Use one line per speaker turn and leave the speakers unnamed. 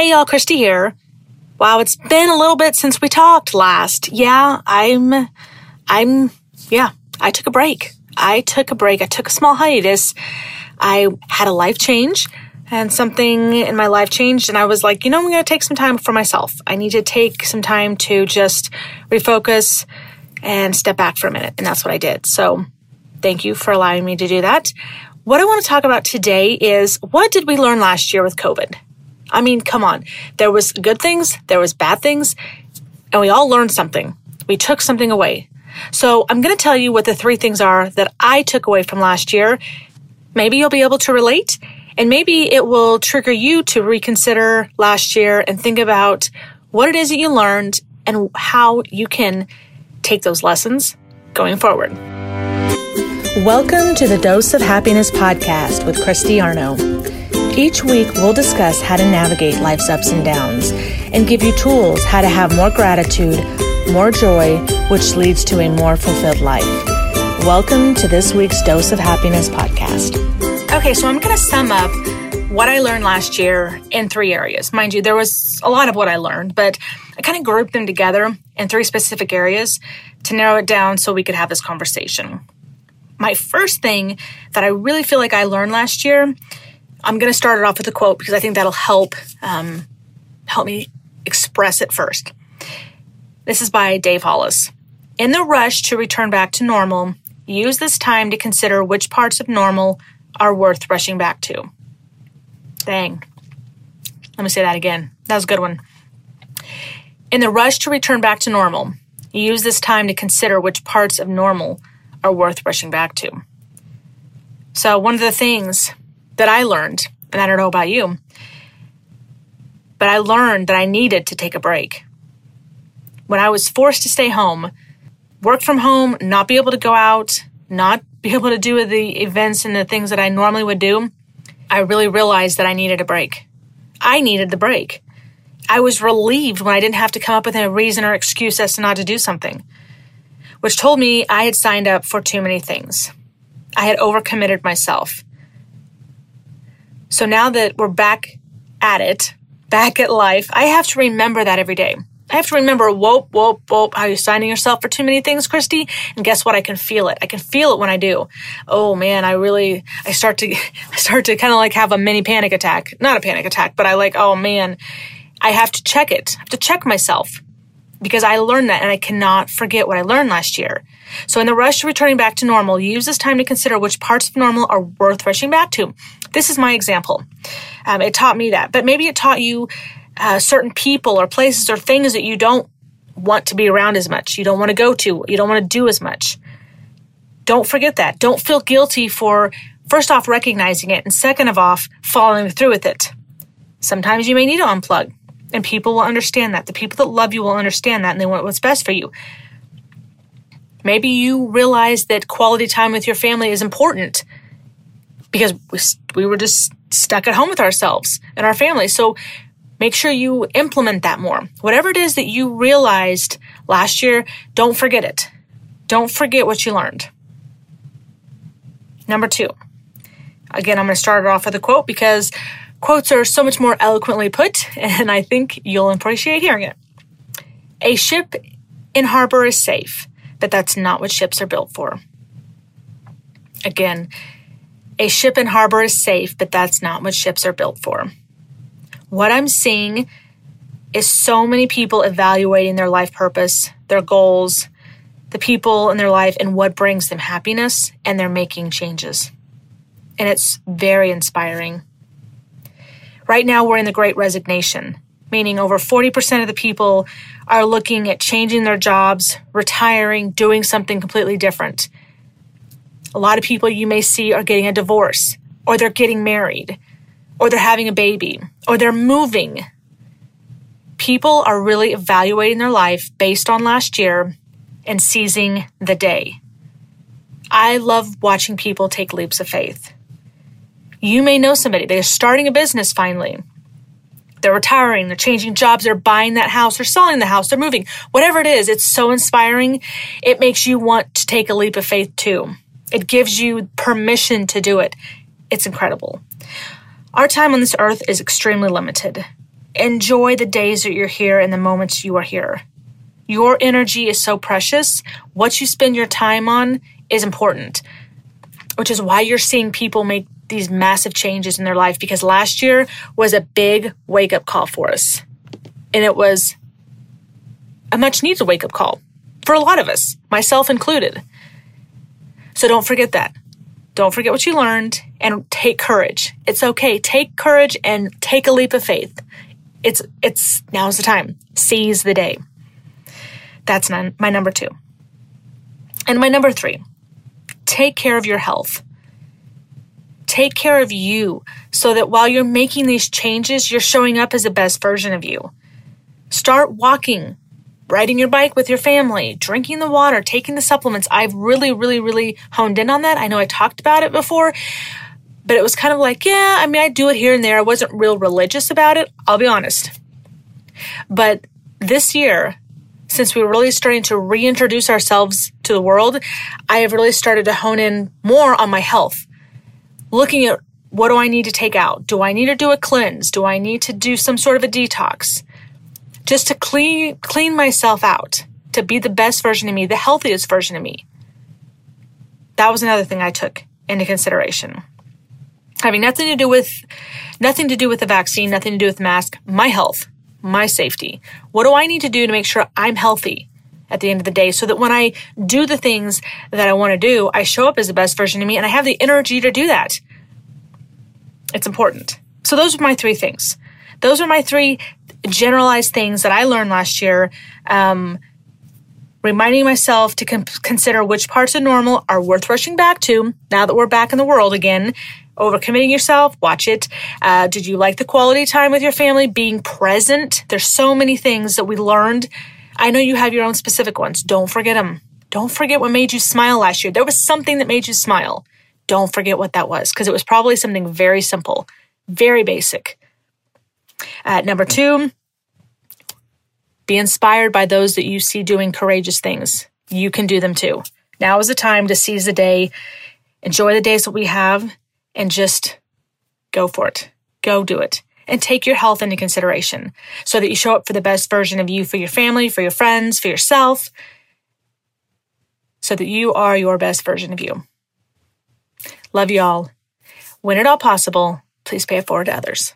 Hey y'all, Christy here. Wow, it's been a little bit since we talked last. Yeah, I'm, I'm, yeah, I took a break. I took a break. I took a small hiatus. I had a life change and something in my life changed and I was like, you know, I'm going to take some time for myself. I need to take some time to just refocus and step back for a minute. And that's what I did. So thank you for allowing me to do that. What I want to talk about today is what did we learn last year with COVID? I mean, come on. There was good things, there was bad things, and we all learned something. We took something away. So I'm going to tell you what the three things are that I took away from last year. Maybe you'll be able to relate and maybe it will trigger you to reconsider last year and think about what it is that you learned and how you can take those lessons going forward. Welcome to the Dose of Happiness podcast with Christy Arno. Each week, we'll discuss how to navigate life's ups and downs and give you tools how to have more gratitude, more joy, which leads to a more fulfilled life. Welcome to this week's Dose of Happiness podcast. Okay, so I'm going to sum up what I learned last year in three areas. Mind you, there was a lot of what I learned, but I kind of grouped them together in three specific areas to narrow it down so we could have this conversation. My first thing that I really feel like I learned last year I'm going to start it off with a quote because I think that'll help um, help me express it first. This is by Dave Hollis. In the rush to return back to normal, use this time to consider which parts of normal are worth rushing back to. Dang. Let me say that again. That was a good one. In the rush to return back to normal, use this time to consider which parts of normal are worth rushing back to. So, one of the things that I learned, and I don't know about you, but I learned that I needed to take a break. When I was forced to stay home, work from home, not be able to go out, not be able to do the events and the things that I normally would do, I really realized that I needed a break. I needed the break. I was relieved when I didn't have to come up with a reason or excuse as to not to do something, which told me I had signed up for too many things. I had overcommitted myself. So now that we're back at it, back at life, I have to remember that every day. I have to remember, whoop, whoop, whoop, how you're signing yourself for too many things, Christy. And guess what? I can feel it. I can feel it when I do. Oh man, I really, I start to, I start to kind of like have a mini panic attack. Not a panic attack, but I like, oh man, I have to check it. I have to check myself because I learned that and I cannot forget what I learned last year. So in the rush to returning back to normal, use this time to consider which parts of normal are worth rushing back to. This is my example. Um, it taught me that, but maybe it taught you uh, certain people or places or things that you don't want to be around as much. You don't want to go to. You don't want to do as much. Don't forget that. Don't feel guilty for first off recognizing it and second of off following through with it. Sometimes you may need to unplug and people will understand that. The people that love you will understand that and they want what's best for you. Maybe you realize that quality time with your family is important because we, we were just stuck at home with ourselves and our family. So make sure you implement that more. Whatever it is that you realized last year, don't forget it. Don't forget what you learned. Number two. Again, I'm going to start it off with a quote because quotes are so much more eloquently put, and I think you'll appreciate hearing it. A ship in harbor is safe, but that's not what ships are built for. Again, a ship in harbor is safe, but that's not what ships are built for. What I'm seeing is so many people evaluating their life purpose, their goals, the people in their life, and what brings them happiness, and they're making changes. And it's very inspiring. Right now, we're in the great resignation, meaning over 40% of the people are looking at changing their jobs, retiring, doing something completely different. A lot of people you may see are getting a divorce, or they're getting married, or they're having a baby, or they're moving. People are really evaluating their life based on last year and seizing the day. I love watching people take leaps of faith. You may know somebody, they're starting a business finally. They're retiring, they're changing jobs, they're buying that house, they're selling the house, they're moving. Whatever it is, it's so inspiring. It makes you want to take a leap of faith too. It gives you permission to do it. It's incredible. Our time on this earth is extremely limited. Enjoy the days that you're here and the moments you are here. Your energy is so precious. What you spend your time on is important, which is why you're seeing people make these massive changes in their life because last year was a big wake up call for us. And it was a much needed wake up call for a lot of us, myself included. So don't forget that. Don't forget what you learned and take courage. It's okay. Take courage and take a leap of faith. It's, it's, now's the time. Seize the day. That's my number two. And my number three, take care of your health. Take care of you so that while you're making these changes, you're showing up as the best version of you. Start walking, riding your bike with your family, drinking the water, taking the supplements. I've really, really, really honed in on that. I know I talked about it before, but it was kind of like, yeah, I mean, I do it here and there. I wasn't real religious about it. I'll be honest. But this year, since we were really starting to reintroduce ourselves to the world, I have really started to hone in more on my health, looking at what do I need to take out? Do I need to do a cleanse? Do I need to do some sort of a detox? Just to clean, clean myself out, to be the best version of me, the healthiest version of me. That was another thing I took into consideration. Having nothing to do with, nothing to do with the vaccine, nothing to do with mask, my health my safety? What do I need to do to make sure I'm healthy at the end of the day so that when I do the things that I want to do, I show up as the best version of me and I have the energy to do that? It's important. So those are my three things. Those are my three generalized things that I learned last year. Um, reminding myself to com- consider which parts of normal are worth rushing back to now that we're back in the world again overcommitting yourself, watch it. Uh, did you like the quality time with your family? Being present. There's so many things that we learned. I know you have your own specific ones. Don't forget them. Don't forget what made you smile last year. There was something that made you smile. Don't forget what that was because it was probably something very simple, very basic. Uh, number two, be inspired by those that you see doing courageous things. You can do them too. Now is the time to seize the day, enjoy the days that we have, and just go for it. Go do it. And take your health into consideration so that you show up for the best version of you for your family, for your friends, for yourself, so that you are your best version of you. Love you all. When at all possible, please pay it forward to others.